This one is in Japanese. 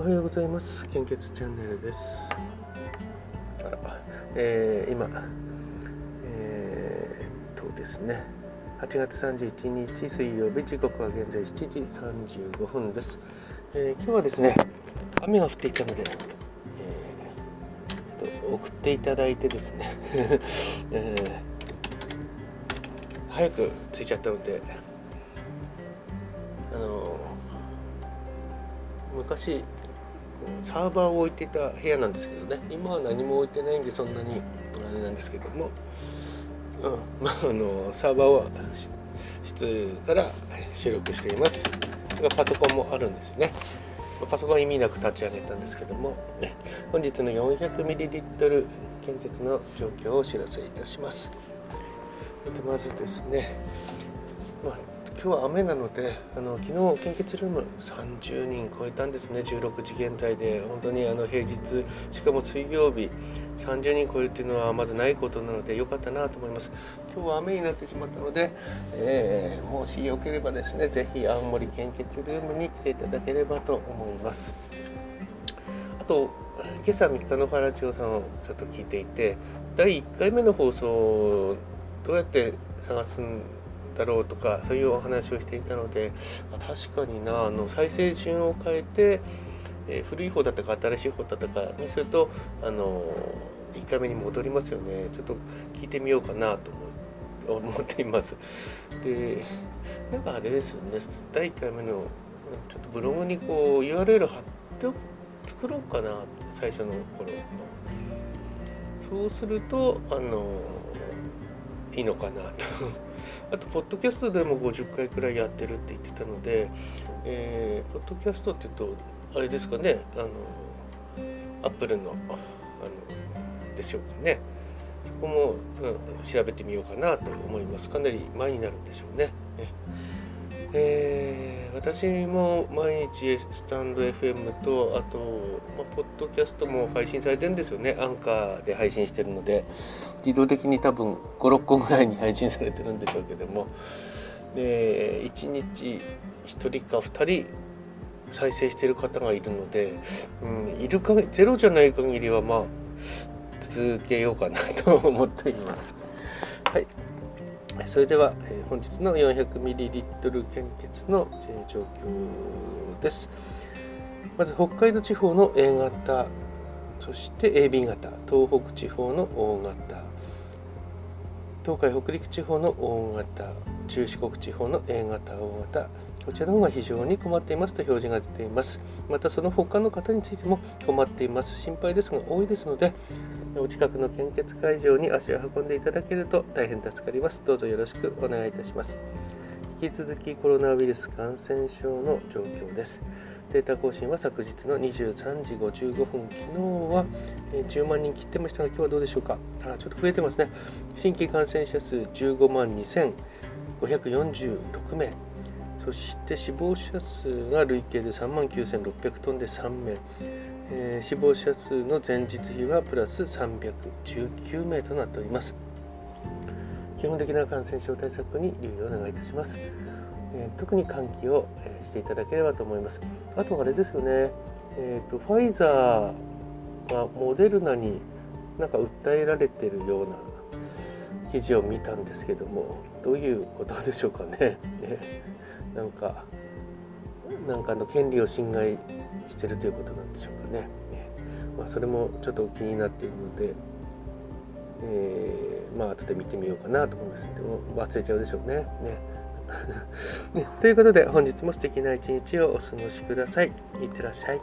おはようございます。献血チャンネルです。あら、えー、今えー、とですね。8月31日水曜日時刻は現在7時35分です、えー、今日はですね雨が降っていたので、えー、ちょっと送っていただいてですね、えー、早く着いちゃったのであの昔サーバーを置いていた部屋なんですけどね。今は何も置いてないんでそんなにあれなんですけども、うん。まあ、あのサーバーは室から収録しています。パソコンもあるんですよね。パソコン意味なく立ち上げたんですけども、本日の 400ml 献血の状況をお知らせいたします。まずですね、まあ今日は雨なのであの昨日献血ルーム30人超えたんですね。16時現在で。本当にあの平日しかも水曜日30人超えるっていうのはまずないことなので良かったなと思います。今日は雨になってしまったので、えー、もしよければですね是非青森献血ルームに来ていただければと思います。あと今朝3日の原千代さんをちょっと聞いていて第1回目の放送どうやって探すんだろうとかそういうお話をしていたので確かになあの再生順を変えて、えー、古い方だったか新しい方だったかにするとあの1回目に戻りますよね。ちょっと聞いてみようかなと思っています。でなんかあれですよね。第1回目のちょっとブログにこう URL 貼って作ろうかな最初の頃そうするとあのいいのかなと。あとポッドキャストでも50回くらいやってるって言ってたので、えー、ポッドキャストって言うとあれですかねあのアップルのあのでしょうかね。そこも、うん、調べてみようかなと思います。かなり前になるんでしょうね。ねえー、私も毎日スタンド FM とあと、まあ、ポッドキャストも配信されてるんですよね。アンカーで配信してるので。自動的に多分56個ぐらいに配信されてるんでしょうけども。で1日1人か2人再生してる方がいるので、うん、いるかゼロじゃない限りはまあ続けようかなと思っています。はい。それでは、え本日の 400ml 献血の、え状況です。まず北海道地方の A 型、そして AB 型、東北地方の O 型、東海北陸地方の O 型、中四国地方の A 型、O 型、こちらの方が非常に困っていますと表示が出ています。またその他の方についても困っています。心配ですが多いですので、お近くの献血会場に足を運んでいただけると大変助かります。どうぞよろしくお願いいたします。引き続きコロナウイルス感染症の状況です。データ更新は昨日の23時55分、昨日は10万人切ってましたが、今日はどうでしょうか？あちょっと増えてますね。新規感染者数15万2546名。そして死亡者数が累計で3万9600トンで3名。えー、死亡者数の前日比はプラス319名となっております。基本的な感染症対策に留意をお願いいたします。えー、特に換気を、え、していただければと思います。あとあれですよね、えーと、ファイザーがモデルナになんか訴えられてるような記事を見たんですけどもどういうことでしょうかね。ねなんかなんかの権利を侵害してるということなんでしょうかね。まあ、それもちょっと気になっているので、えー、まあ後で見てみようかなと思います。でも忘れちゃうでしょうね。ね ねということで本日も素敵な一日をお過ごしください。いってらっしゃい。